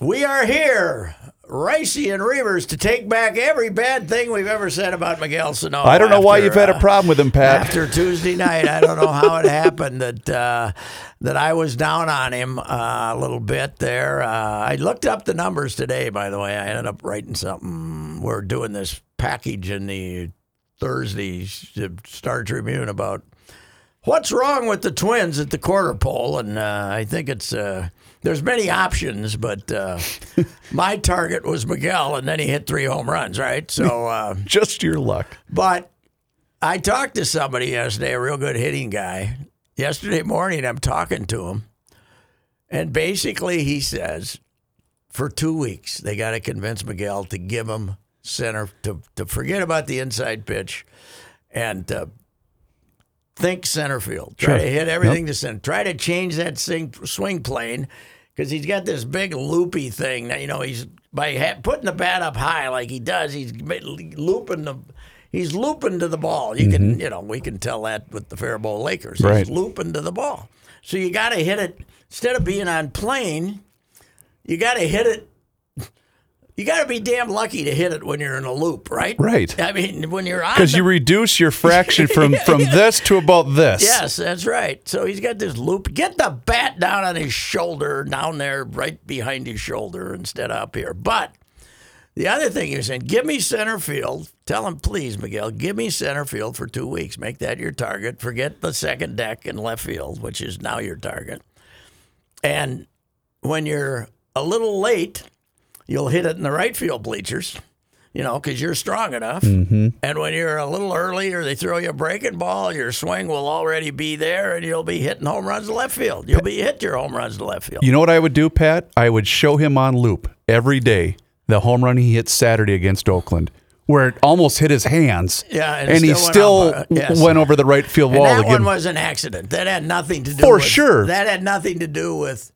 We are here, Ricey and Reavers, to take back every bad thing we've ever said about Miguel Sano. I don't know why you've had a uh, problem with him, Pat. After Tuesday night, I don't know how it happened that uh, that I was down on him uh, a little bit there. Uh, I looked up the numbers today, by the way. I ended up writing something. We're doing this package in the Thursday Star Tribune about what's wrong with the Twins at the quarter pole, and uh, I think it's. There's many options, but uh, my target was Miguel, and then he hit three home runs, right? So, uh, Just your luck. but I talked to somebody yesterday, a real good hitting guy. Yesterday morning, I'm talking to him, and basically he says, for two weeks, they got to convince Miguel to give him center to to forget about the inside pitch, and to think center field. Try Sure. to hit everything to center. Try to change that swing plane because he's got this big loopy thing. That, you know, he's by ha- putting the bat up high like he does. He's looping the. He's looping to the ball. You can, mm-hmm. you know, we can tell that with the Faribault Lakers. Right. He's looping to the ball. So you got to hit it instead of being on plane. You got to hit it. You got to be damn lucky to hit it when you're in a loop, right? Right. I mean, when you're on Because the you reduce your fraction from from this to about this. Yes, that's right. So he's got this loop. Get the bat down on his shoulder, down there, right behind his shoulder, instead of up here. But the other thing you're saying, give me center field. Tell him, please, Miguel, give me center field for two weeks. Make that your target. Forget the second deck in left field, which is now your target. And when you're a little late, you'll hit it in the right field bleachers, you know, because you're strong enough. Mm-hmm. And when you're a little early or they throw you a breaking ball, your swing will already be there and you'll be hitting home runs to left field. You'll be hit your home runs to left field. You know what I would do, Pat? I would show him on loop every day the home run he hit Saturday against Oakland, where it almost hit his hands. Yeah, and and, it he still went still uh, yes. went over the right field And wall that to one was an accident. That had nothing to do For with, sure. That had nothing to do with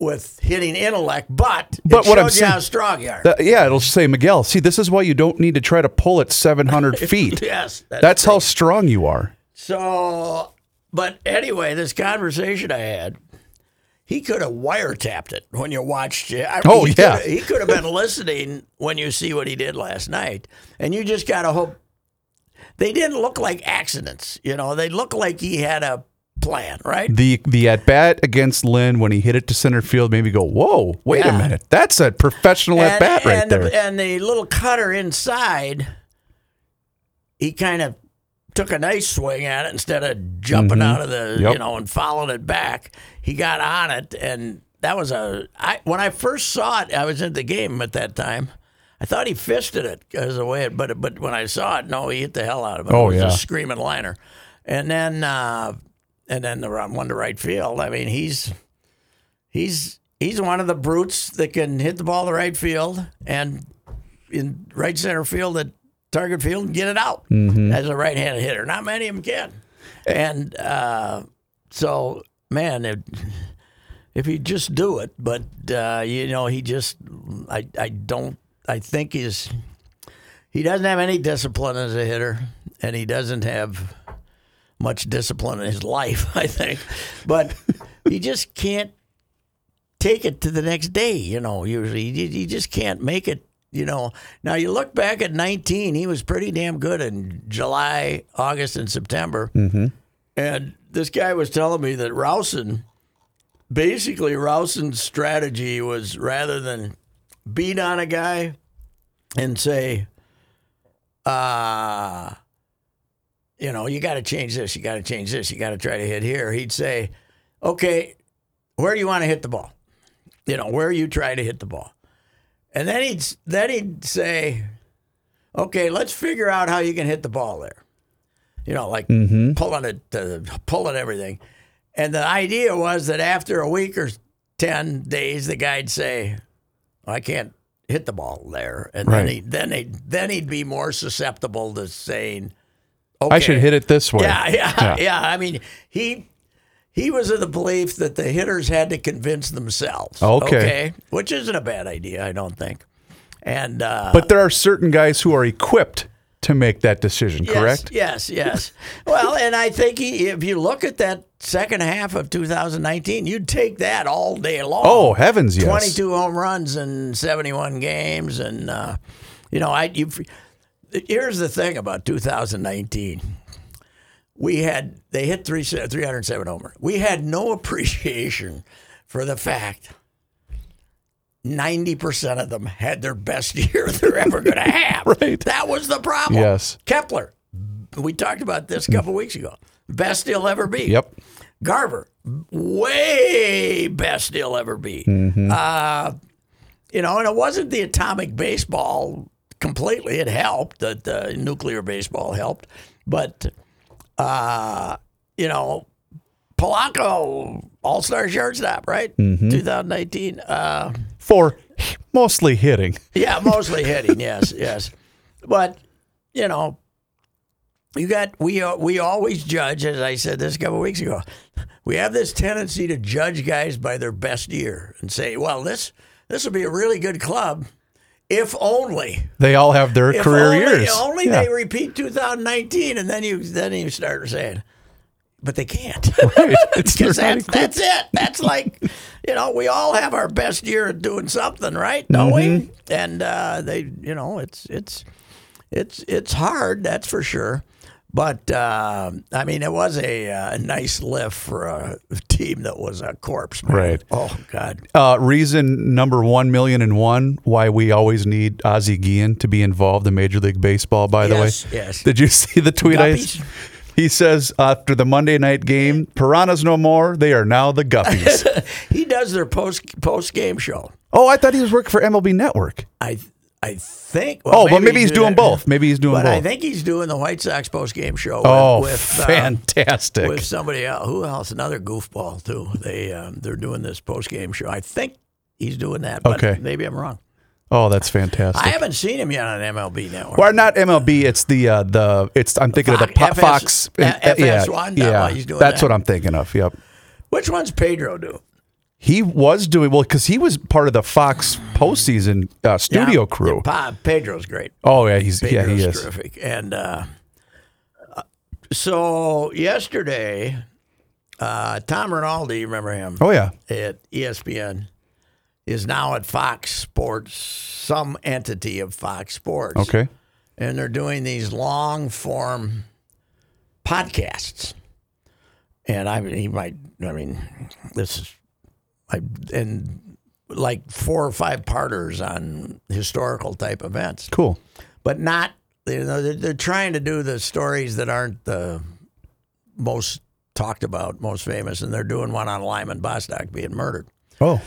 with hitting intellect, but, But it what I'm saying- how strong you are. Yeah, it'll say Miguel. See, this is why you don't need to try to pull it 700 feet. yes, That's how strong you are. So, but anyway, this conversation I had, he could have wiretapped it when you watched it. I Oh, he yeah. could have- he could have been listening when you see what he did last night, and you just gotta hope they didn't look like accidents. You know, they look like he had a plan, right? The the at bat against Lynn when he hit it to center field made me go, "Whoa, wait Yeah. a minute, that's a professional at bat right and there." The, and the little cutter inside, he kind of took a nice swing at it instead of jumping out of the, Yep. you know, and following it back. He got on it, and that was a. I when I first saw it, I was in the game at that time. I thought he fisted it as a way, but but when I saw it, no, he hit the hell out of it. Oh, it was yeah. a screaming liner, and then uh, and then the run one to right field. I mean, he's he's he's one of the brutes that can hit the ball to right field and in right center field at target field and get it out as a right-handed hitter. Not many of them can. And uh, so, man, it, if he just do it, but uh, you know, he just I I don't I think he's he doesn't have any discipline as a hitter, and he doesn't have much discipline in his life. I think, but he just can't take it to the next day. You know, usually you, just can't make it. You know, now you look back at 19, he was pretty damn good in July, August, and September. Mm-hmm. And this guy was telling me that Rowson, basically Rowson's strategy was rather than beat on a guy and say, uh, you know, you got to change this, you got to change this, you got to try to hit here. He'd say, okay, where do you want to hit the ball? You know, where are you trying to hit the ball? And then he'd then he'd say, okay, let's figure out how you can hit the ball there. You know, like pulling it, uh, pulling everything. And the idea was that after a week or ten days, the guy'd say, "I can't hit the ball there," and then he then he then he'd be more susceptible to saying, "Okay, I should hit it this way. Yeah, yeah, yeah. I mean, he he was of the belief that the hitters had to convince themselves. Okay. which isn't a bad idea, I don't think. And uh, But there are certain guys who are equipped to make that decision, yes, correct? Yes, yes. well, and I think he, if you look at that second half of 2019, you'd take that all day long. Oh, heavens, yes. 22 home runs in 71 games, and uh, you know, I. You, here's the thing about 2019. We had they hit three, 307 homers. We had no appreciation for the fact 90% of them had their best year they're ever going to have. Right. That was the problem. Yes. Kepler, we talked about this a couple weeks ago. Best he'll ever be. Yep. Garver, way best he'll ever be. Uh, you know, and it wasn't the atomic baseball completely. It helped that the nuclear baseball helped, but uh, you know, Polanco, All Star shortstop, right? 2019. Uh, For mostly hitting. yeah, mostly hitting. Yes, yes, but you know, you got we uh, we always judge, as I said this a couple weeks ago. We have this tendency to judge guys by their best year and say, "Well, this this will be a really good club if only." They all have their If career only, years. Only Yeah. they repeat 2019, and then you then you start saying, but they can't. Right. It's that's, that's it. That's like, you know, we all have our best year at doing something, right? Don't we? Mm-hmm. And uh, they, you know, it's it's it's it's hard, that's for sure. But uh, I mean, it was a, uh, nice lift for a team that was a corpse. Man. Right. Oh God. Uh, reason number one million and one why we always need Ozzie Guillen to be involved in Major League Baseball. By the Yes, way, yes. Did you see the tweet? I, he says after the Monday night game, piranhas no more. They are now the guppies. He does their post post game show. oh, I thought he was working for MLB Network. I I think. Oh, but maybe he's he's doing both. Maybe he's doing But both. I think he's doing the White Sox post game show. oh, with, with, uh, fantastic! with somebody else. Who else? Another goofball too. They um, they're doing this post game show. I think he's doing that. But Okay. maybe I'm wrong. oh, that's fantastic. I haven't seen him yet on MLB Network. Well, not MLB. It's the uh, the. It's I'm thinking of the Fox- po- Fox. FS uh, yeah, FS1, yeah. he's doing That's that. what I'm thinking of. Yep. Which one's Pedro do? He was doing well because he was part of the Fox postseason uh, studio Yeah, crew. Pa, Pedro's great. Oh yeah, he's yeah he is. terrific. And uh, uh, so yesterday, uh, Tom Rinaldi, you remember him? Oh yeah, at ESPN is now at Fox Sports, some entity of Fox Sports. okay. And they're doing these long form podcasts. And I mean, he might, I mean, this is, I, and like four or five parters on historical type events, Cool. but not, you know, they're, they're trying to do the stories that aren't the most talked about, most famous. And they're doing one on Lyman Bostock being murdered. Oh,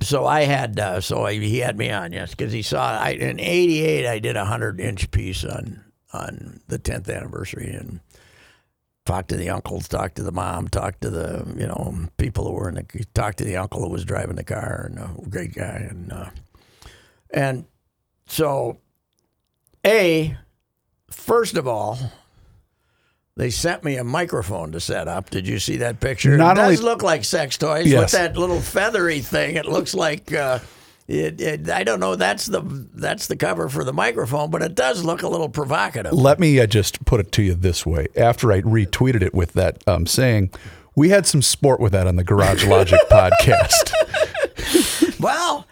So I had, uh, so I, he had me on, yes, because he saw I, in '88 I did a hundred inch piece on on the 10th anniversary and talked to the uncles, talked to the mom, talked to the you know people who were in the, talked to the uncle who was driving the car and a great guy and uh, and so a first of all. They sent me a microphone to set up. Did you see that picture? Not it does only- look like sex toys Yes. with that little feathery thing. It looks like uh, it, it, I don't know. That's the that's the cover for the microphone, but it does look a little provocative. let me uh, just put it to you this way. After I retweeted it with that um, saying, we had some sport with that on the Garage Logic podcast. Well,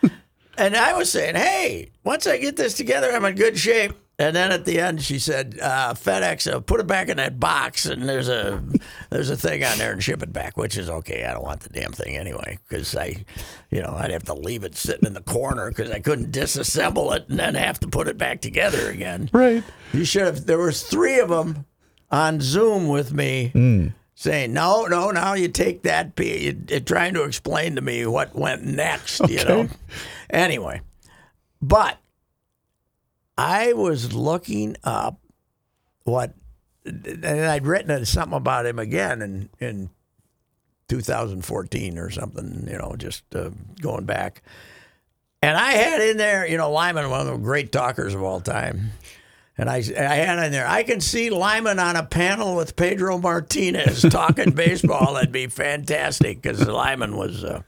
and I was saying, hey, once I get this together, I'm in good shape. And then at the end, she said, uh, FedEx, uh, put it back in that box, and there's a there's a thing on there, and ship it back, which is okay. I don't want the damn thing anyway, because I, you know, I'd have to leave it sitting in the corner because I couldn't disassemble it and then have to put it back together again. right. You should have. There was three of them on Zoom with me, saying, "No, no, now you take that." piece." you, you're trying to explain to me what went next. You know. Anyway, but I was looking up what, and I'd written something about him again in in 2014 or something. You know, just uh, going back. And I had in there, you know, Lyman, one of the great talkers of all time. And I, I had in there, I can see Lyman on a panel with Pedro Martinez talking baseball. That'd be fantastic because Lyman was. Uh,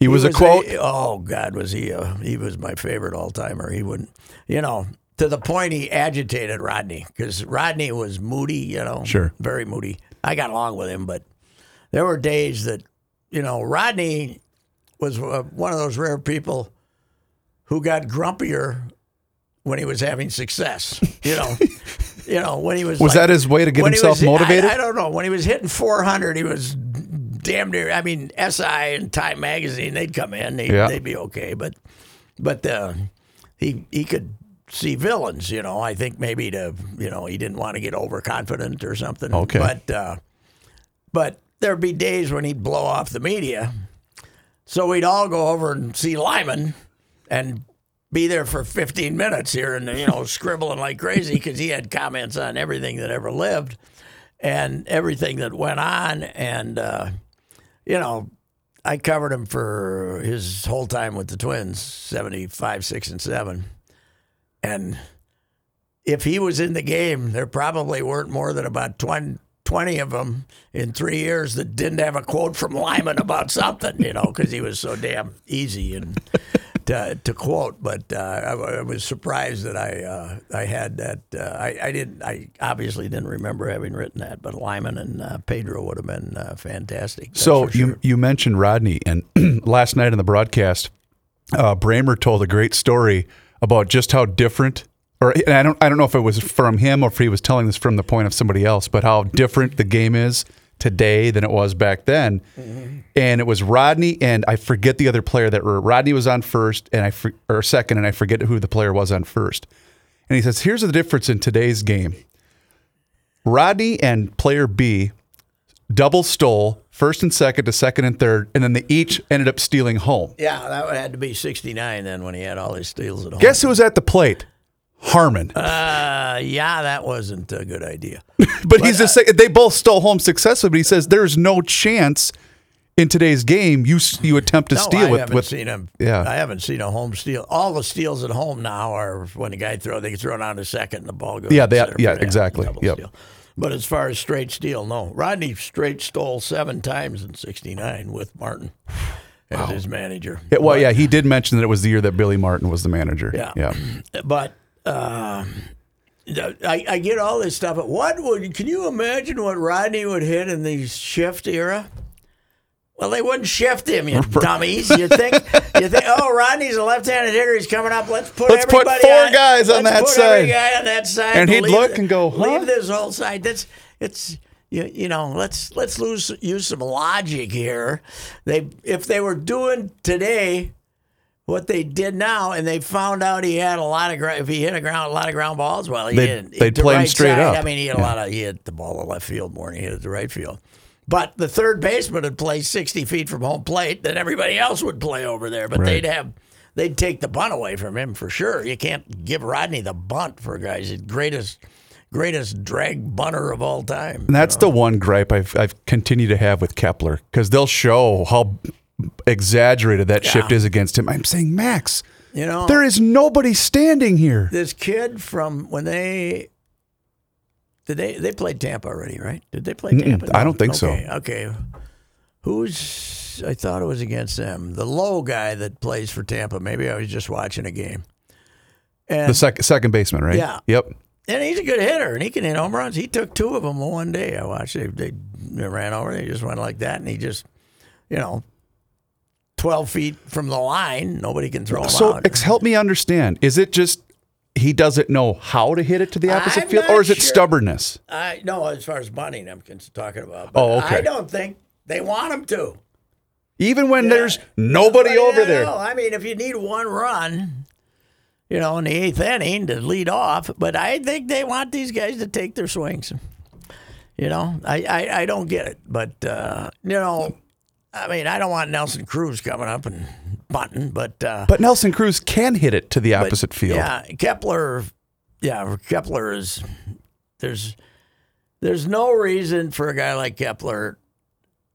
He was a quote. oh God, was he? A, he was my favorite all timer. He wouldn't, you know, to the point he agitated Rodney because Rodney was moody. You know, Sure. very moody. I got along with him, but there were days that, you know, Rodney was uh, one of those rare people who got grumpier when he was having success. You know, you know when he was Was like- that his way to get himself was- I- motivated? I, don't know. When he was hitting 400, he was damn near. I mean, SI and Time Magazine, they'd come in, they'd, Yeah. they'd be okay, but but uh, he he could see villains. You know, I think maybe to you know he didn't want to get overconfident or something. Okay. but uh, but there'd be days when he'd blow off the media, so we'd all go over and see Lyman and be there for 15 minutes here and you know scribbling like crazy because he had comments on everything that ever lived and everything that went on and uh, you know i covered him for his whole time with the twins 75 6 and 7 and if he was in the game there probably weren't more than about 20 20 of them in three years that didn't have a quote from Lyman about something, you know, because he was so damn easy and to, to quote. But uh, I, I was surprised that I uh, I had that. Uh, I, I didn't. I obviously didn't remember having written that. But Lyman and uh, Pedro would have been uh, fantastic. So for you you mentioned Rodney, and last night in the broadcast, uh, Bremer told a great story about just how different, or I don't I don't know if it was from him or if he was telling this from the point of somebody else, but how different the game is today than it was back then. Mm-hmm. And it was Rodney and I forget the other player that were Rodney was on first and I or second and I forget who the player was on first. And he says, "Here's the difference in today's game." Rodney and player B double stole first and second to second and third, and then they each ended up stealing home. yeah, that had to be sixty nine then when he had all his steals at home. Guess who was at the plate? Harmon. Uh, yeah, that wasn't a good idea. but he's just saying they both stole home successfully. But he says there's no chance in today's game you you attempt to No, steal I with haven't with seen him. Yeah. I haven't seen a home steal. All the steals at home now are when the guy throw they throw it on to second and the ball goes. Yeah, to they- center yeah, exactly. Yep. steal. But as far as straight steal, no. Rodney straight stole seven times in '69 with Martin as his manager. Yeah, well, yeah, he did mention that it was the year that Billy Martin was the manager. Yeah. yeah. But um, I, I get all this stuff. But what would can you imagine what Rodney would hit in the shift era? Well, they wouldn't shift him, you dummies. You think you think, oh, Rodney's a left-handed hitter. He's coming up. Let's put Let's put four on, guys on let's that put side." Guy on that side, And he'd leave look and go, huh? leave this whole side. That's it's. You, you know, let's let's lose use some logic here. They if they were doing today what they did now, and they found out he had a lot of if he hit a ground a lot of ground balls. Well, he They'd- didn't. they'd The play him right straight side, up. I mean, he had a lot of he hit the ball to left field more than he hit it to right field. But the third baseman would play sixty feet from home plate, then everybody else would play over there. But Right. they'd have they'd take the bunt away from him for sure. You can't give Rodney the bunt for guys. The greatest greatest drag bunter of all time. And that's the one gripe I've I've continued to have with Kepler because they'll show how exaggerated that shift is against him. I'm saying, Max, You know, there is nobody standing here. this kid from when they did they they played Tampa already, right? Did they play Tampa? I don't think so. okay, Okay, who's? I thought it was against them. The low guy that plays for Tampa. Maybe I was just watching a game. And The second second baseman, right? Yeah. Yep. and he's a good hitter, and he can hit home runs. He took two of them one day. I watched. They, they, they ran over. They just went like that, and he just, you know, twelve feet from the line, nobody can throw him So out. ex- help me understand. Is it just he doesn't know how to hit it to the opposite I'm field, or is it stubbornness? I no, as far as bunting, I'm talking about. But Oh, okay. I don't think they want him to. Even when Yeah. there's nobody over there. I mean, if you need one run, you know, in the eighth inning to lead off, but I think they want these guys to take their swings. You know, I I, I don't get it, but uh, you know, I mean, I don't want Nelson Cruz coming up and bunting, but. Uh, But Nelson Cruz can hit it to the opposite field. Yeah, Kepler. Yeah, Kepler is. There's, there's no reason for a guy like Kepler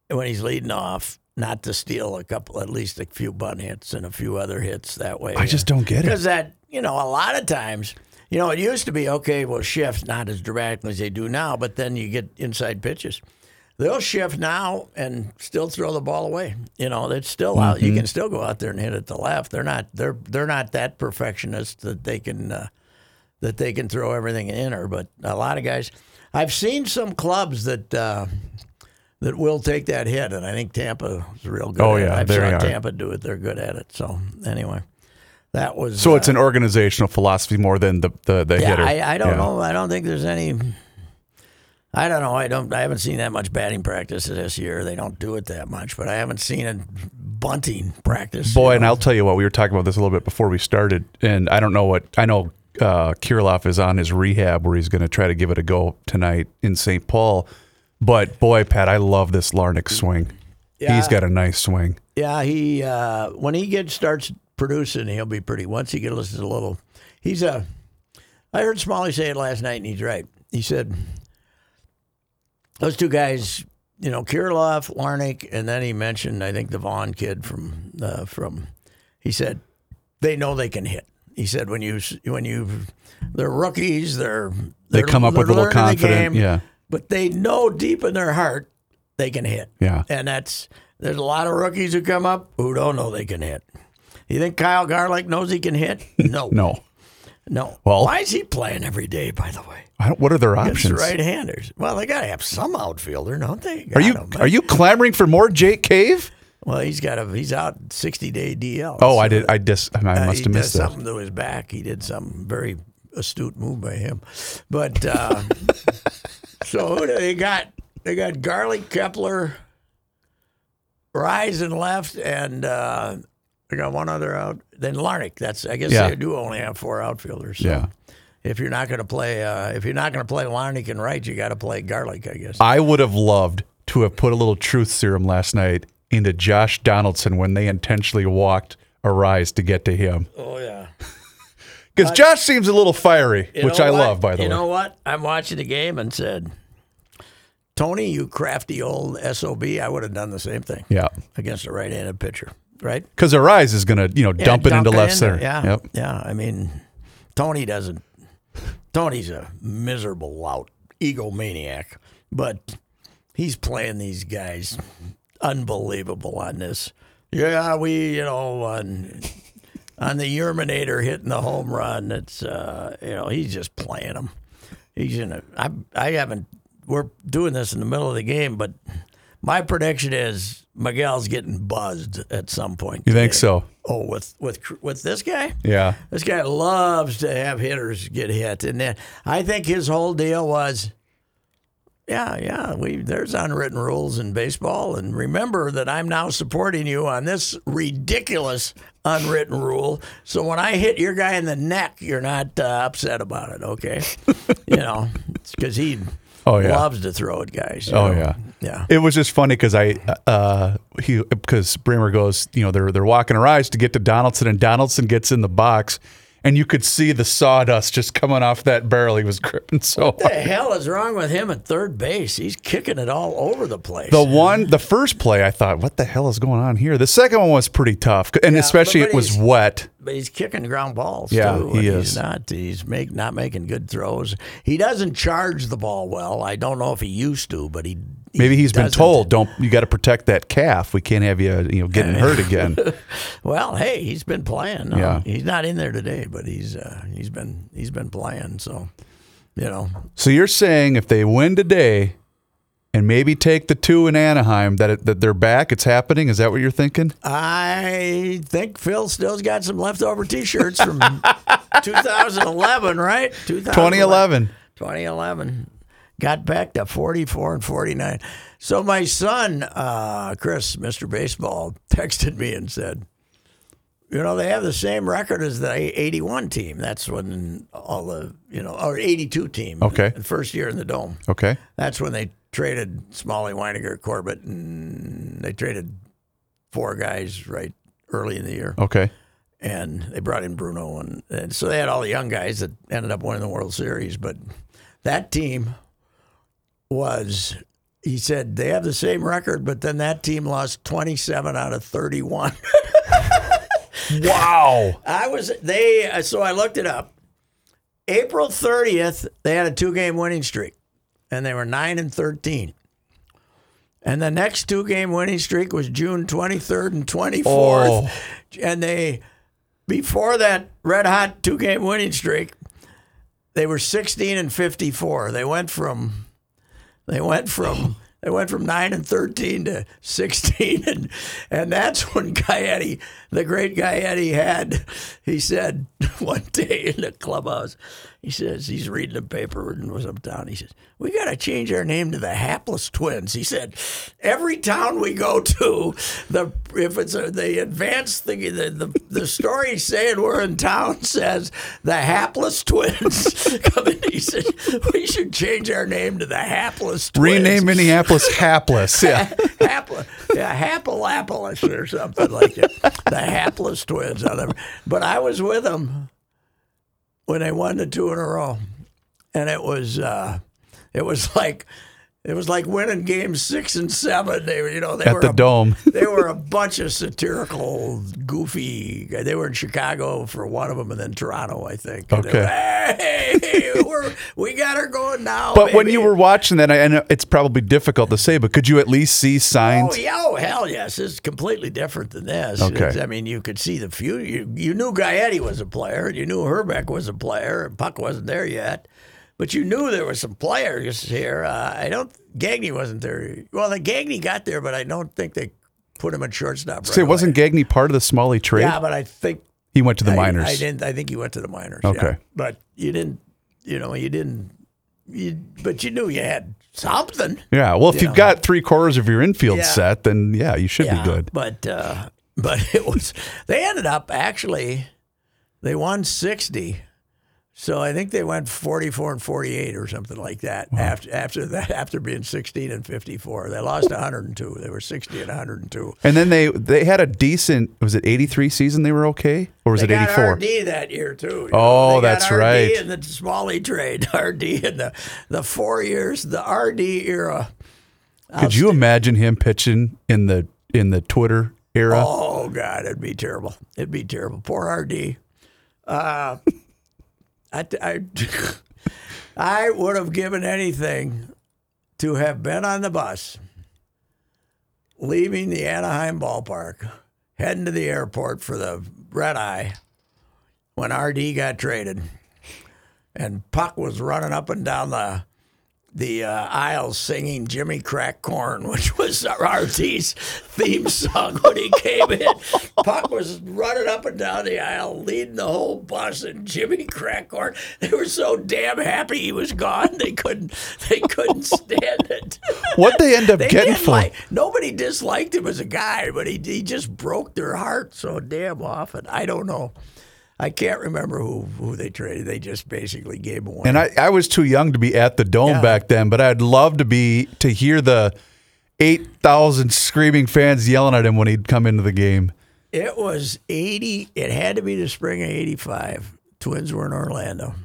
when he's leading off, not to steal a couple, at least a few bunt hits and a few other hits that way. I just don't get it. because that you know a lot of times. You know, it used to be okay. Well, shift not as dramatically as they do now, but then you get inside pitches. They'll shift now and still throw the ball away. You know, it's still out. Mm-hmm. You can still go out there and hit it to left. They're not. They're they're not that perfectionist that they can uh, that they can throw everything in her. But a lot of guys, I've seen some clubs that uh, that will take that hit, and I think Tampa is real good. Oh, yeah, I've they saw. Tampa do it. They're good at it. So anyway, that was So it's uh, an organizational philosophy more than the the, the yeah. hitter. I, I don't Yeah. know. I don't think there's any. I don't know. I don't. I haven't seen that much batting practice this year. They don't do it that much, but I haven't seen a bunting practice. Boy, you and. I'll tell you what, we were talking about this a little bit before we started, and I don't know what I know. Uh, Kirilloff is on his rehab where he's going to try to give it a go tonight in St. Paul. But boy, Pat, I love this Larnach swing. Yeah. He's got a nice swing. Yeah, he uh, when he gets starts producing, he'll be pretty. Once he gets a little, he's a. I heard Smalley say it last night, and he's right. He said those two guys, you know, Kirilloff, Larnach, and then he mentioned I think the Vaughn kid from uh, from. He said they know they can hit. He said when you when you they're rookies, they're, They they're come up with a little learning the confident- game, yeah. but they know deep in their heart they can hit. Yeah. And that's there's a lot of rookies who come up who don't know they can hit. You think Kyle Garlick knows he can hit? No. No. No. Well- why is he playing every day? By the way, what are their options? right-handers. Well, they got to have some outfielder, don't they? Are you Got 'em. are you clamoring for more Jake Cave? Well, he's got a he's out 60 day DL. Oh, I did. I just I uh, must he have missed that. something to his back. He did some very astute move by him. But uh, so who do they got? They got Garlick, Kepler, Rise and left, and uh, they got one other out. Then Larnach. That's I guess Yeah. they do only have four outfielders. So Yeah. If you're not going to play, uh, if you're not going to play Larnach and right, you got to play Garlick, I guess. I would have loved to have put a little truth serum last night into Josh Donaldson when they intentionally walked Arraez to get to him. oh yeah. Because Josh seems a little fiery, You which I what? love, by the you way. You know what? I'm watching the game and said, Tony, you crafty old SOB, I would have done the same thing yeah. against a right handed pitcher, right? Because Arraez is going to, you know, Yeah, dump it into left in center. there. Yeah. Yep. Yeah. I mean, Tony doesn't, Tony's a miserable lout, egomaniac, but he's playing these guys unbelievable on this. Yeah, we, you know, on, on the Yerminator hitting the home run, it's, uh, you know, he's just playing them. He's in a, I, I haven't, we're doing this in the middle of the game, but my prediction is Miguel's getting buzzed at some point. You think so? Oh, with with with this guy, Yeah. this guy loves to have hitters get hit, and then I think his whole deal was, yeah, yeah, we there's unwritten rules in baseball, and remember that I'm now supporting you on this ridiculous unwritten rule. So when I hit your guy in the neck, you're not uh, upset about it, okay? you know, because he Oh, yeah. loves to throw at guys. Oh, know? yeah. yeah. It was just funny because I, uh, he, because Bremer goes, you know, they're they're walking Arraez to get to Donaldson, and Donaldson gets in the box, and you could see the sawdust just coming off that barrel. He was gripping so What the hard. hell is wrong with him at third base? He's kicking it all over the place. The one, the first play, I thought, what the hell is going on here? The second one was pretty tough, and Yeah, especially but- it was he's- wet. But he's kicking ground balls Yeah, too. he is. He's not. He's make not making good throws. He doesn't charge the ball well. I don't know if he used to, but he he Maybe he's been told, "Don't you got to protect that calf? We can't have you, you know, getting hurt again." Well, hey, he's been playing. Uh, Yeah. he's not in there today, but he's uh, he's been he's been playing. So, you know, so you're saying if they win today, and maybe take the two in Anaheim, that it, that they're back? It's happening. Is that what you're thinking? I think Phil still's got some leftover T-shirts from 2011, right? 2011. 2011. Got back to 44 and 49. So my son, uh, Chris, Mr. Baseball, texted me and said, you know, they have the same record as the 81 team. That's when all the, you know, or 82 team. Okay. The first year in the Dome. Okay. That's when they traded Smalley, Wynegar, Corbett, and they traded four guys right early in the year Okay. and they brought in Bruno, and, and so they had all the young guys that ended up winning the World Series. But that team was he said they have the same record, but then that team lost 27 out of 31. Wow. I was they so I looked it up. April 30th, they had a two-game winning streak, and they were nine and 13. And the next two-game winning streak was June 23rd and 24th, Oh. and they before that red hot two-game winning streak, they were 16 and 54. They went from they went from they went from nine and thirteen to sixteen, and and that's when Gaetti, the great Gaetti, had. He said one day in the clubhouse, he says he's reading the paper and was up town. He says we got to change our name to the Hapless Twins. He said every town we go to, the if it's a, the advanced thing, the, the the story saying we're in town says the Hapless Twins. Come in. He said we should change our name to the Hapless Twins. Rename Minneapolis Hapless. Yeah. Hapla, yeah, Happalapolis or something like it. The hapless twins. But I was with them when they won the two in a row, and it was uh, it was like it was like winning games six and seven. They were, you know, they At were the a, Dome. They were a bunch of satirical, goofy. They were in Chicago for one of them, and then Toronto, I think. And Okay. were, hey, we got her going now. But when you were watching that, know it's probably difficult to say, but could you at least see signs? Oh, yeah, oh hell yes! It's completely different than this. Okay. It's- I mean, you could see the few. You, you knew Gaetti was a player. You knew Hrbek was a player. and Puck wasn't there yet, but you knew there were some players here. Uh, I don't. Gagne wasn't there. Well, the Gagne got there, but I don't think they put him at shortstop. Right wasn't Gagne part of the Smalley trade? away. Yeah, but I think he went to the I, minors. I didn't. I think he went to the minors. Okay. yeah. but you didn't. You know, you didn't. You, but you knew you had something. yeah. Well, if you you've know. got three quarters of your infield Yeah. set, then yeah, you should be good. But uh, but it was they ended up actually they won sixty. So I think they went forty four and forty eight or something like that after after that after being sixteen and fifty four. They lost hundred and two. They were sixty and hundred and two. And then they they had a decent. Was it eighty three season? They were okay, or was They it got eighty four? RD that year too. Oh, that's RD right. In the Smalley trade, RD in the the four years, the RD era. Could you imagine him pitching in the in the Twitter era? Oh God, it'd be terrible. It'd be terrible. Poor RD. Uh, I, I, I would have given anything to have been on the bus, leaving the Anaheim ballpark, heading to the airport for the red eye when RD got traded, and Puck was running up and down the the uh, aisles singing Jimmy Crack Corn, which was RD's theme song when he came in. Puck was running up and down the aisle, leading the whole bus, and Jimmy Crack Corn. They were so damn happy he was gone. They couldn't. They couldn't stand it. What they end up They getting for? like. Nobody disliked him as a guy, but he he just broke their heart so damn often. I don't know. I can't remember who who they traded. They just basically gave him away. And I, I was too young to be at the dome Yeah. back then, but I'd love to be to hear the eight thousand screaming fans yelling at him when he'd come into the game. It was 80. It had to be the spring of 85. Twins were in Orlando.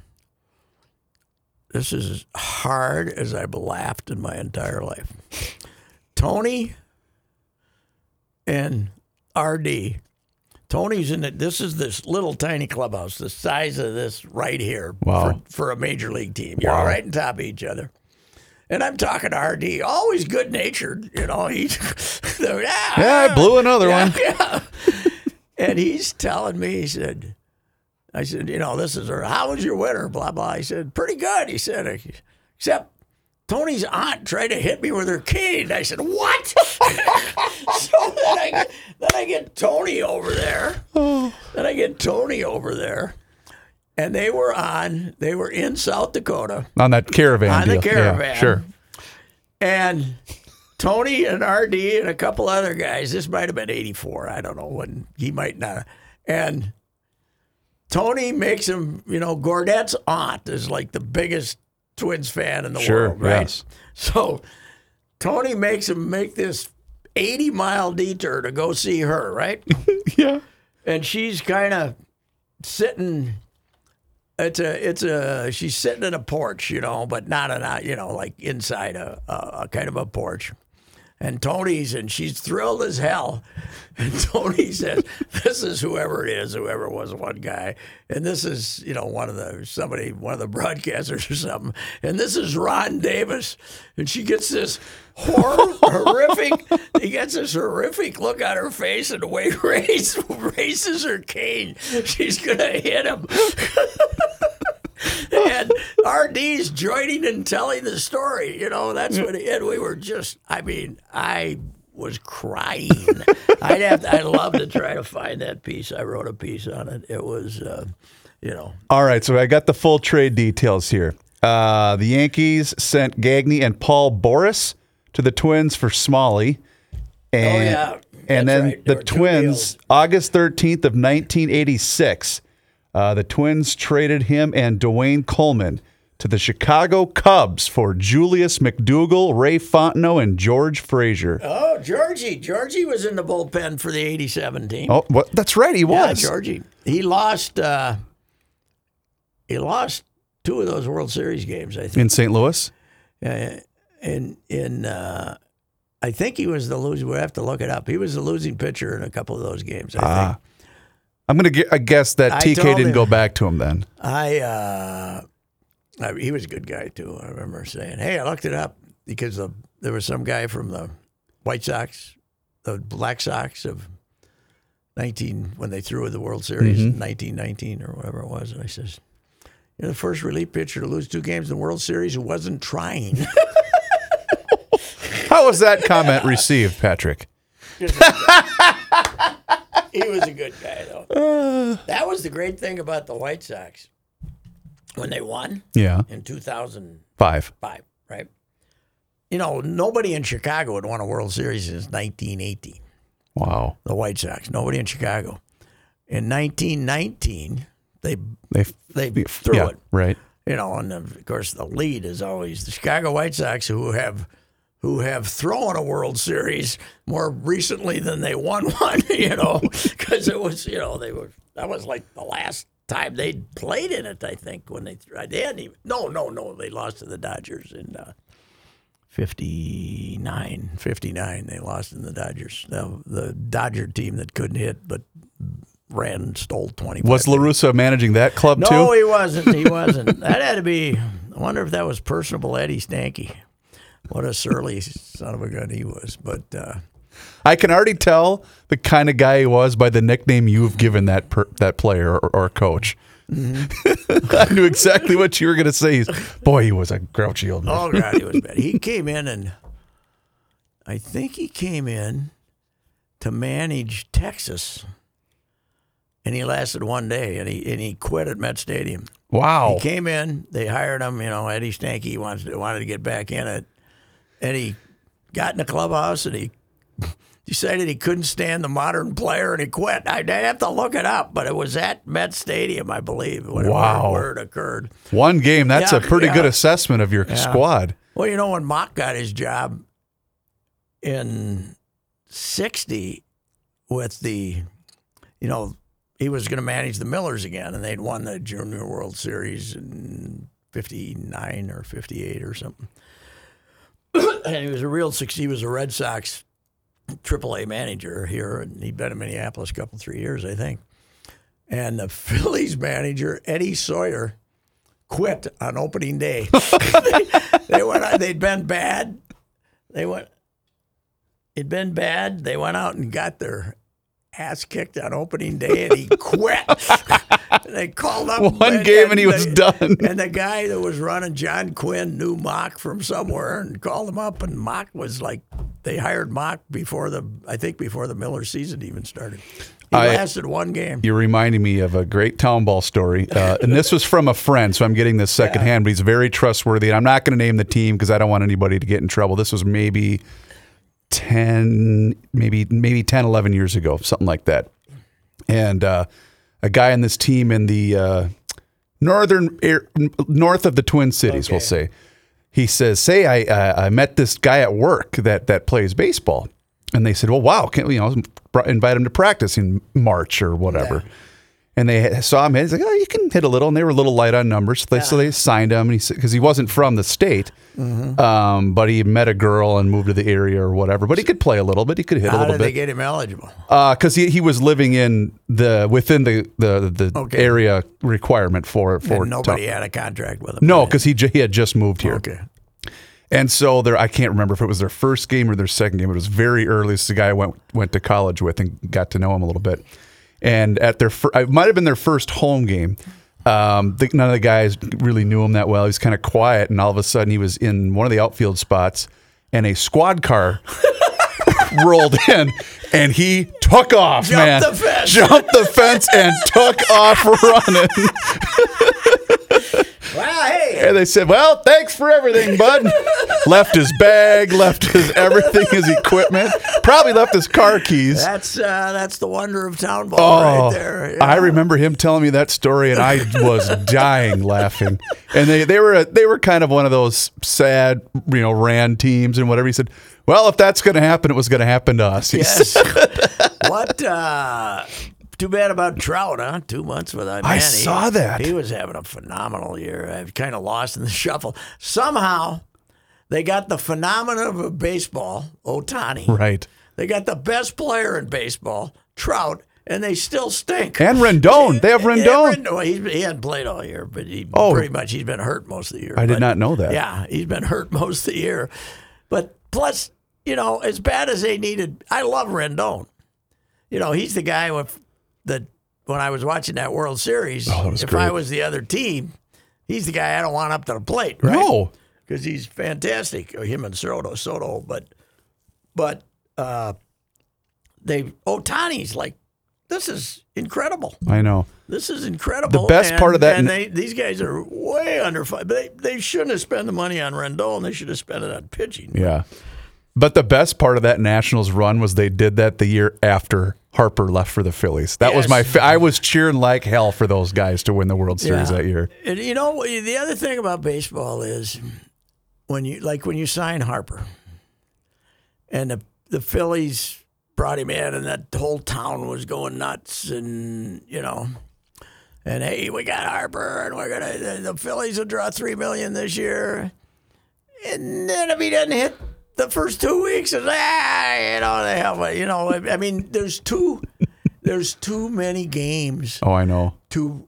This is as hard as I've laughed in my entire life. Tony and RD. Tony's in it. This is this little tiny clubhouse, the size of this right here Wow. for, for a major league team. You're Wow. right on top of each other. And I'm talking to RD, always good natured. You know, he, yeah, Yeah, I blew another one. yeah. and he's telling me, he said, I said, you know, this is her. How was your winter? Blah, blah. He said, pretty good. He said, except Tony's aunt tried to hit me with her cane. I said, what? so then I, get, then I get Tony over there. Then I get Tony over there. And they were on, they were in South Dakota. On that caravan On the deal. Yeah, caravan. sure. And Tony and RD and a couple other guys, this might have been 84. I don't know when he might not. And Tony makes him, you know, Gordette's aunt is like the biggest Twins fan in the Sure, world, right? yes. So Tony makes him make this 80 mile detour to go see her, right? Yeah. and she's kind of sitting it's a it's a she's sitting in a porch, you know, but not a you know like inside a, a, a kind of a porch. And Tony's and she's thrilled as hell. And Tony says, "This is whoever it is, whoever was one guy, and this is you know one of the somebody one of the broadcasters or something, and this is Ron Davis." And she gets this hor- horrific. He gets this horrific look on her face, and the way Race raises her cane, she's gonna hit him. And RD's joining and telling the story. You know, that's what. And we were just. I mean, I was crying. I'd have. To, I'd love to try to find that piece. I wrote a piece on it. It was, uh, you know, All right, so I got the full trade details here. Uh, the Yankees sent Gagne and Paul Boris to the Twins for Smalley. And, Oh, yeah. And then right. The Twins. August 13th of 1986, uh, the Twins traded him and Dwayne Coleman to the Chicago Cubs for Julius McDougal, Ray Fontenot, and George Frazier. oh, Georgie. Georgie was in the bullpen for the '87 team. Oh, what? That's right, he was. yeah. Georgie. He lost. Uh, he lost two of those World Series games. I think. In St. Louis? Uh, in in uh, I think he was the losing. We have to look it up. He was the losing pitcher in a couple of those games. I Ah. think. I'm going to guess that I TK didn't him- go back to him then. I, uh, I he was a good guy too. I remember saying, "Hey, I looked it up because of, there was some guy from the White Sox, the Black Sox of 19 when they threw the World Series in 1919 or whatever it was." And I says, "You're the first relief pitcher to lose two games in the World Series who wasn't trying." How was that comment received, Patrick? He was a good guy though. that was the great thing about the White Sox when they won Yeah, in 2005. five. five, right? You know, nobody in Chicago had won a World Series since 1918. Wow. The White Sox, nobody in Chicago. In 1919, they They, they threw yeah, it. right. You know, and of course the lead is always the Chicago White Sox, who have who have thrown a World Series more recently than they won one. You know, because it was you know they were that was like the last time they played in it. I think when they they hadn't even no no no they lost to the Dodgers in. Uh, 59, 59. They lost in the Dodgers. The, the Dodger team that couldn't hit but ran and stole 20. Was La Russa managing that club No, too? No, he wasn't. He wasn't. that had to be. I wonder if that was personable Eddie Stanky. What a surly son of a gun he was. But uh, I can already tell the kind of guy he was by the nickname you've given that per, that player or, or coach. Mm-hmm. I knew exactly what you were going to say. He's- Boy, he was a grouchy old man. oh god, he was bad. He came in and I think he came in to manage Texas, and he lasted one day, and he and he quit at Met Stadium. Wow. He came in, they hired him. You know, Eddie Stanky wants wanted to get back in it, and he got in the clubhouse and he decided he couldn't stand the modern player and he quit. I'd have to look it up, but it was at Met Stadium, I believe, Wow. where it occurred. One game. That's Yeah, a pretty yeah. good assessment of your squad. Well, you know, when Mauch got his job in '60 with the, you know, he was going to manage the Millers again, and they'd won the Junior World Series in '59 or '58 or something. And he was a real success. He was a Red Sox AAA manager here, and he'd been in Minneapolis a couple three years, I think. And the Phillies manager Eddie Sawyer quit on opening day. they went out, they'd been bad. They went it'd been bad. They went out and got their ass kicked on opening day and he quit. they called up One game and he was the- done. And the guy that was running John Quinn knew Mauch from somewhere and called him up and Mauch was like they hired Mauch before the I think before the Miller season even started. He I- lasted one game. You're reminding me of a great town ball story. Uh, and this was from a friend, so I'm getting this secondhand, but he's very trustworthy. And I'm not going to name the team because I don't want anybody to get in trouble. This was maybe 10, maybe, maybe 10, 11 years ago, something like that. And uh, a guy on this team in the uh, northern, air, north of the Twin Cities, we'll say, he says, "Say, I uh, I met this guy at work that that plays baseball." And they said, "Well, wow, can you know invite him to practice in March or whatever?" And they saw him hit. He's like, oh, you can hit a little. And they were a little light on numbers. So they, so they signed him because he wasn't from the state. Mm-hmm. Um, but he met a girl and moved to the area or whatever. But he could play a little bit. He could hit a How little did they bit. get him eligible? Because he, he was living in the within the the, the Okay. area requirement for for And nobody had a contract with him. no because he j- he had just moved here Okay. and so there I can't remember if it was their first game or their second game. It was very early. It's the guy I went went to college with and got to know him a little bit. And at their fir- it might have been their first home game. Um, the, none of the guys really knew him that well. He was kind of quiet, and all of a sudden he was in one of the outfield spots, and a squad car rolled in, and he took off, man, the fence. jumped the fence, and took off running. And they said, "Well, thanks for everything, bud." left his bag, left his everything, his equipment. Probably left his car keys. That's uh, that's the wonder of town ball Oh, right there. you I remember him telling me that story, and I was dying laughing. And they, they were they were kind of one of those sad, you know, ran teams and whatever. He said, "Well, if that's going to happen, it was going to happen to us." Yes. what? Uh, too bad about Trout, huh? Two months without. Manny. I saw that. He was having a phenomenal year. I've kind of lost in the shuffle. Somehow, they got the phenomenon of baseball, Ohtani. Right. They got the best player in baseball, Trout, and they still stink. And Rendon. They have Rendon. Rendon. He's, he hadn't played all year, but he Oh. pretty much he's been hurt most of the year. I did But- not know that. Yeah, he's been hurt most of the year. But plus, you know, as bad as they needed, I love Rendon. You know, he's the guy with that when I was watching that World Series. Oh, that if great. I was the other team, he's the guy I don't want up to the plate, right? No. because he's fantastic. Or him and Soto, Soto, but but uh, they Ohtani's like this is incredible. I know. This is incredible. The best And- part of that- and they, these guys are way under five. They they shouldn't have spent the money on Rendon. They should have spent it on pitching. Yeah. But the best part of that Nationals run was they did that the year after Harper left for the Phillies. That was my. Fa- I was cheering like hell for those guys to win the World Series Yeah. that year. And you know the other thing about baseball is when you like when you sign Harper, and the the Phillies brought him in, and that whole town was going nuts, and you know. And hey, we got Harper, and we're gonna the, the Phillies will draw three million this year. And then if he doesn't hit the first two weeks, it's ah, you know, they have, a, you know, I mean, there's too, there's too many games Oh, I know. to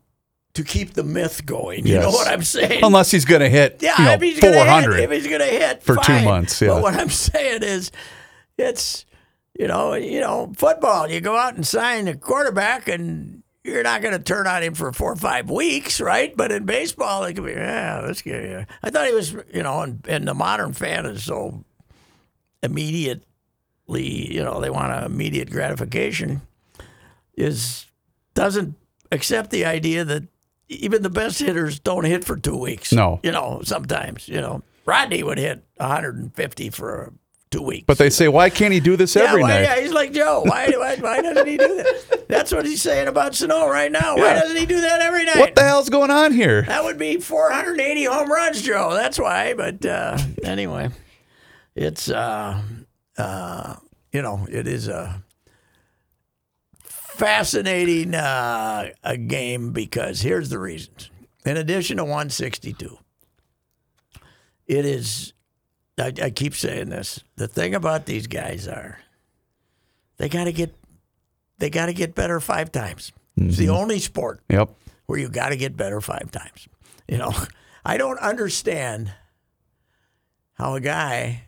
to keep the myth going. You know what I'm saying? Unless he's going to hit, yeah, you know, if he's gonna hit, if he's gonna hit for two months, yeah. But what I'm saying is, it's you know, you know, football. You go out and sign a quarterback, and you're not going to turn on him for four or five weeks, right? But in baseball, it could be, yeah, let's get. Yeah. I thought he was, you know, and, and the modern fan is so immediately, you know, they want immediate gratification. Is doesn't accept the idea that even the best hitters don't hit for two weeks. No. you know, sometimes, you know, Rodney would hit 150 for two weeks. But they say, why can't he do this yeah, every why, night? yeah, he's like Joe. Why, why, why doesn't he do that? That's what he's saying about Sano right now. Why Yeah. doesn't he do that every night? What the hell's going on here? That would be 480 home runs, Joe. That's why. But uh, anyway, it's uh, uh, you know, it is a fascinating uh, a game because here's the reasons. In addition to 162, it is. I, I keep saying this. The thing about these guys are, they got to get, they got to get better five times. It's the only sport Yep. where you got to get better five times. You know, I don't understand how a guy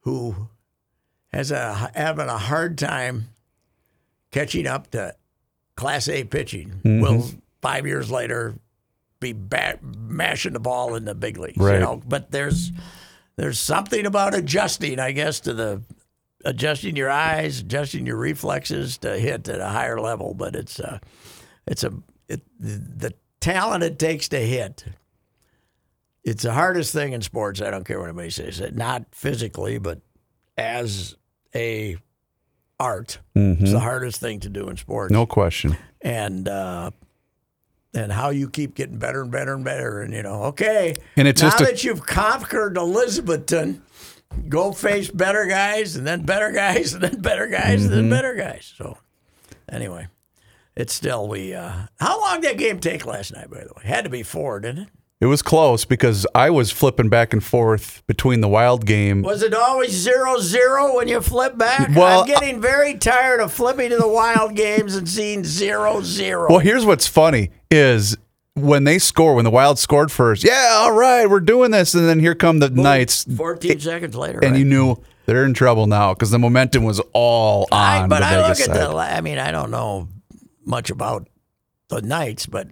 who has a having a hard time catching up to Class A pitching will five years later be back, mashing the ball in the big leagues. Right. You know, but there's there's something about adjusting, I guess, to the adjusting your eyes, adjusting your reflexes to hit at a higher level. But it's uh, it's a it, the talent it takes to hit. It's the hardest thing in sports. I don't care what anybody says. It not physically, but as a art, it's the hardest thing to do in sports. No question. And uh, and how you keep getting better and better and better. And you know, okay. And it's now just a- that you've conquered Elizabethton, go face better guys, and then better guys, and then better guys, and Mm-hmm. then better guys. So anyway, it's still we. Uh, how long did that game take last night? By the way, had to be four, didn't it? It was close because I was flipping back and forth between the Wild game. Was it always zero zero when you flip back? Well, I'm getting very tired of flipping to the Wild games and seeing zero zero. Well, here's what's funny is when they score, when the Wild scored first, yeah, all right, we're doing this, and then here come the Knights, 14 seconds later, and right? you knew they're in trouble now because the momentum was all I, on but the I look Vegas at side. the. I mean, I don't know much about the Knights, but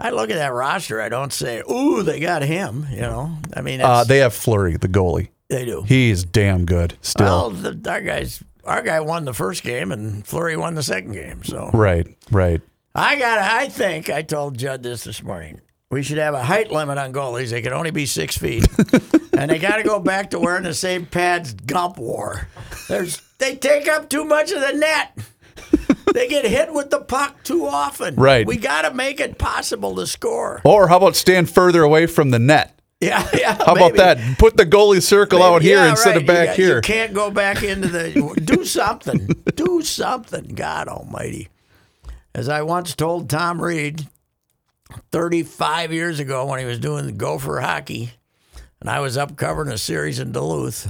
I look at that roster. I don't say, "Ooh, they got him." You know, I mean, uh, they have Fleury, the goalie. they do. He's damn good still. Well, the, our guys, our guy won the first game, and Fleury won the second game. So right, right. I got. I think I told Judd this this morning. We should have a height limit on goalies. They can only be six feet, and they got to go back to wearing the same pads Gump wore. There's they take up too much of the net. They get hit with the puck too often. Right. We got to make it possible to score. Or how about stand further away from the net? Yeah, yeah. How about that? Put the goalie circle out here instead of back here. You can't go back into the. Do something. do something. God Almighty. As I once told Tom Reid, 35 years ago when he was doing the Gopher hockey, and I was up covering a series in Duluth,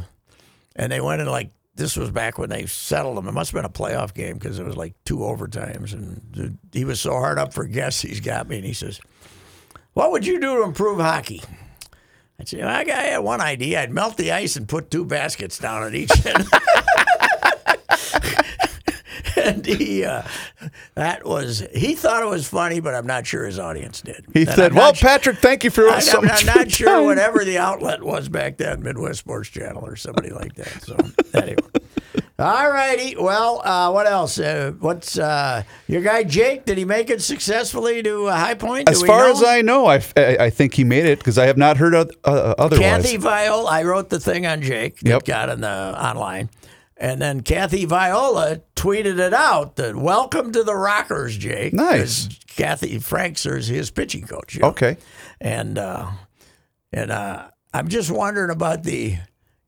and they went in like this was back when they settled them. It must have been a playoff game because it was like two overtimes, and he was so hard up for guests. He's got me, and he says, "What would you do to improve hockey?" I said, I got- I had one idea. I'd melt the ice and put two baskets down at each end. and he, uh, that was, he thought it was funny, but I'm not sure his audience did. He And said, I'm "Well, Patrick, thank you for I- so I'm, I'm not sure time." whatever the outlet was back then, Midwest Sports Channel or somebody like that. So anyway, all righty. Well, uh, what else? Uh, what's uh, your guy Jake? Did he make it successfully to uh, High Point? Do As far as I know, I, I, I think he made it because I have not heard uh, otherwise. Kathy Viola, I wrote the thing on Jake that Yep. got on the online. And then Kathy Viola tweeted it out that welcome to the Rockers, Jake. Nice. Kathy Frankser is his pitching coach. you know. Okay. And uh, and uh, I'm just wondering about the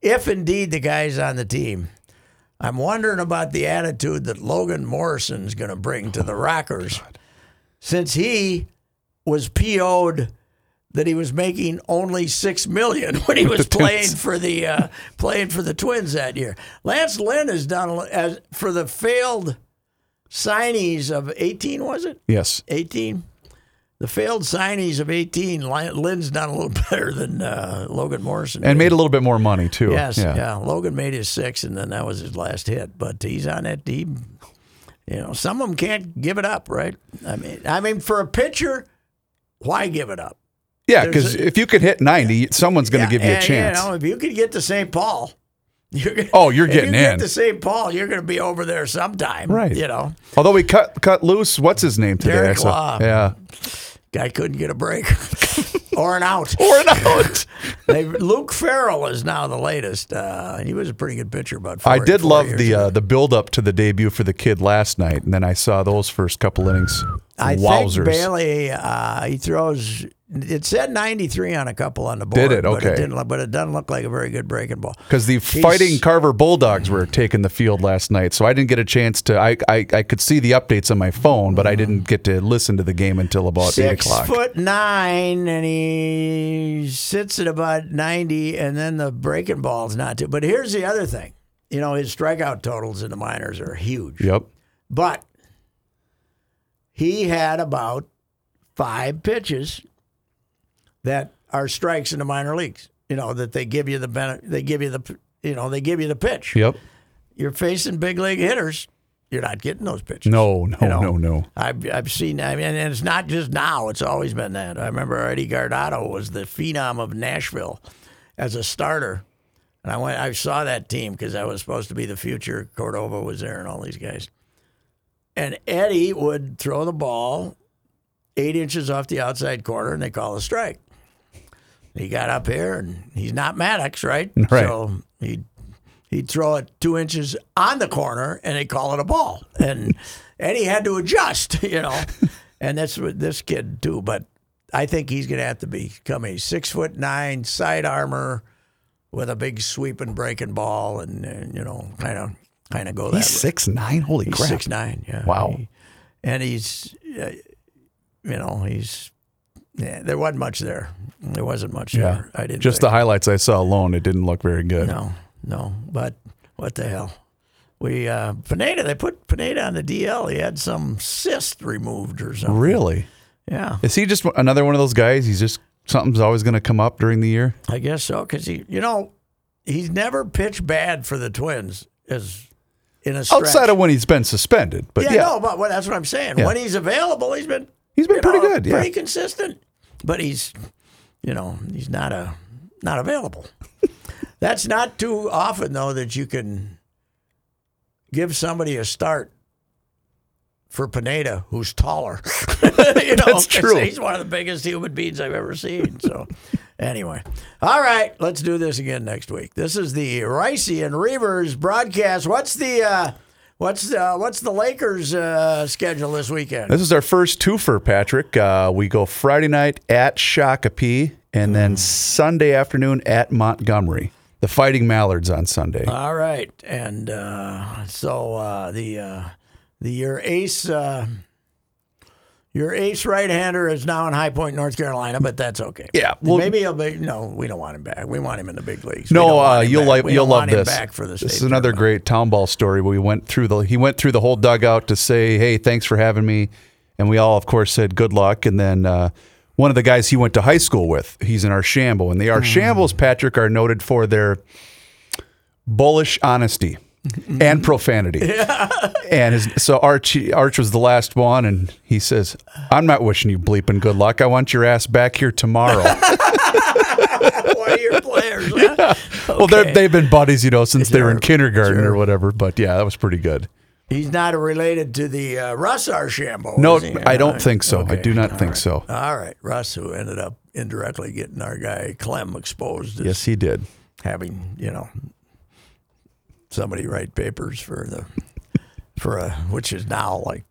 if indeed the guy's on the team. I'm wondering about the attitude that Logan Morrison's going to bring to the Rockers, since he was PO'd that he was making only six million when he was playing Twins. for the uh, playing for the Twins that year. Lance Lynn has done as for the failed signees of 18. Was it? Yes. 18. The failed signees of 18, Lynn's done a little better than uh, Logan Morrison. And did. made a little bit more money too. Yes, yeah. Logan made his six, and then that was his last hit. But he's on that team. You know, some of them can't give it up, right? I mean, I mean, for a pitcher, why give it up? Yeah, because if you could hit 90, someone's going to Yeah, give you a chance. You know, if you could get to St. Paul, you're gonna, Oh, you're if getting you in. Get to St. Paul, you're going to be over there sometime, Right. You know, Although we cut cut loose, what's his name today? Derek Law. Yeah. guy couldn't get a break or an out. Or an out. Luke Farrell is now the latest. Uh, he was a pretty good pitcher, four, I did love the uh, the build up to the debut for the kid last night, and then I saw those first couple innings. I Wowzers! think Bailey, uh, he throws. It said 93 on a couple on the board. Did it? But Okay. it, didn't, look- but it doesn't look like a very good breaking ball. Because the fighting Carver Bulldogs were taking the field last night, so I didn't get a chance to. I, I, I could see the updates on my phone, but I didn't get to listen to the game until about eight Six o'clock. foot nine, and he sits at about 90, and then the breaking ball's not too. But here's the other thing. You know, his strikeout totals in the minors are huge. Yep. But he had about five pitches that are strikes in the minor leagues. You know that they give you the benefit. They give you the you know they give you the pitch. Yep. You're facing big league hitters. You're not getting those pitches. No, no, You know, no, no. I've I've seen. I mean, and it's not just now. It's always been that. I remember Eddie Gardado was the phenom of Nashville as a starter, and I went. I saw that team because I was supposed to be the future. Cordova was there, and all these guys. And Eddie would throw the ball eight inches off the outside corner, and they call a strike. He got up here, and he's not Maddux, right? Right. So he he'd throw it two inches on the corner and they call it a ball. And and he had to adjust, you know. And that's what this kid too. But I think he's gonna have to become a six foot nine side armor with a big sweeping breaking ball and, and you know, kind of kind of go that He's six nine. Holy He's crap! six nine, yeah. Wow. He- and he's, uh, you know, he's. Yeah, there wasn't much there. There wasn't much Yeah. there. I didn't Just think. the highlights I saw alone, it didn't look very good. No, no. But what the hell? We uh Pineda, they put Pineda on the DL. He had some cyst removed or something. Really? Yeah, Is he just another one of those guys? He's just something's always going to come up during the year. I guess so. Because he, you know, he's never pitched bad for the Twins as in a stretch. Outside of when he's been suspended, but yeah, yeah, no, but what, that's what I'm saying. Yeah. When he's available, he's been He's been pretty know, good, yeah. pretty consistent. But he's, you know, he's not a not available. that's not too often though that you can give somebody a start for Pineda, who's taller. you know, That's true. He's one of the biggest human beings I've ever seen. So, anyway, all right, let's do this again next week. This is the Reusse and Reavers broadcast. What's the uh, what's uh, what's the Lakers uh, schedule this weekend? This is our first twofer, Patrick. Uh, we go Friday night at Shakopee and then Sunday afternoon at Montgomery. The Fighting Mallards on Sunday. All right, and uh, so uh, the uh, the your ace uh, your ace right hander is now in High Point, North Carolina, but that's okay. Yeah, well- maybe he'll be. No, we don't want him back. We want him in the big leagues. No, uh, you'll like We you'll love want this. back for the this state is another tournament. great town ball story. We went through the he went through the whole dugout to say, "Hey, thanks for having me," and we all, of course, said good luck. And then uh, one of the guys he went to high school with, he's in our shamble, and the Hmm. our shambles, Patrick, are noted for their bullish honesty. And profanity. And his, so Arch, Arch was the last one, and he says, "I'm not wishing you bleeping good luck. I want your ass back here tomorrow." One of your players. huh? Well, they're, Okay. they've been buddies, you know, since they were in kindergarten sure. or whatever. But yeah, that was pretty good. He's not related to the uh, Russ Archambault. No? I don't think so. I do not All think right. so. All right, Russ, who ended up indirectly getting our guy Clem exposed Yes, he did. having you know somebody write papers for the for a which is now like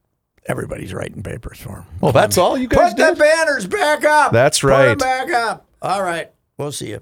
everybody's writing papers for him. Well, that's all you guys Put the banners back up. That's Put 'em right. back up. All right, we'll see you.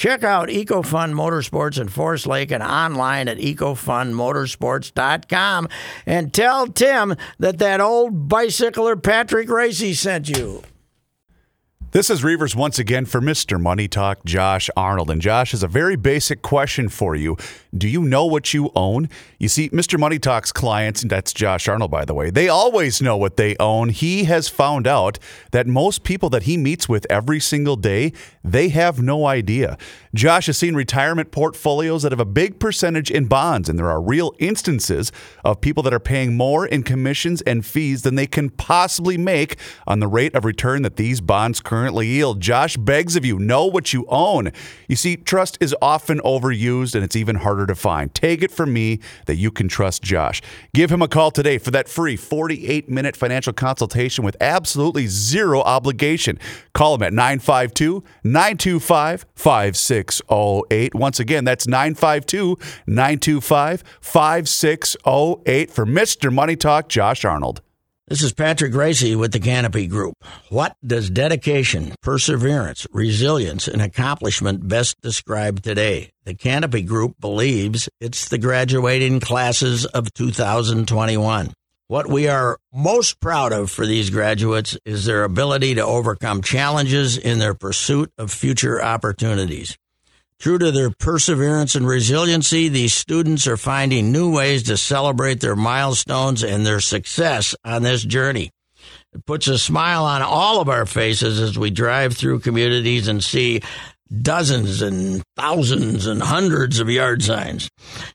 Check out EcoFun Motorsports in Forest Lake and online at ecofunmotorsports.com and tell Tim that that old bicycler Patrick Reusse sent you. This is Reavers once again for Mr. Money Talk, Josh Arnold. And Josh has a very basic question for you. Do you know what you own? You see, Mr. Money Talk's clients, and that's Josh Arnold, by the way, they always know what they own. He has found out that most people that he meets with every single day, they have no idea. Josh has seen retirement portfolios that have a big percentage in bonds, and there are real instances of people that are paying more in commissions and fees than they can possibly make on the rate of return that these bonds currently yield. Josh begs of you, know what you own. You see, trust is often overused and it's even harder to find. Take it from me that you can trust Josh. Give him a call today for that free 48 minute financial consultation with absolutely zero obligation. Call him at 952 925 5608. Once again, that's 952 925 5608 for Mr. Money Talk, Josh Arnold. This is Patrick Reusse with the Canopy Group. What does dedication, perseverance, resilience, and accomplishment best describe today? The Canopy Group believes it's the graduating classes of 2021. What we are most proud of for these graduates is their ability to overcome challenges in their pursuit of future opportunities. True to their perseverance and resiliency, these students are finding new ways to celebrate their milestones and their success on this journey. It puts a smile on all of our faces as we drive through communities and see dozens and thousands and hundreds of yard signs.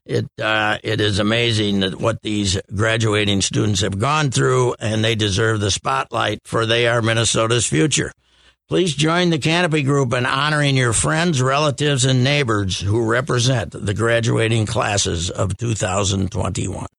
It uh, it is amazing that what these graduating students have gone through, and they deserve the spotlight for they are Minnesota's future. Please join the Canopy Group in honoring your friends, relatives, and neighbors who represent the graduating classes of 2021.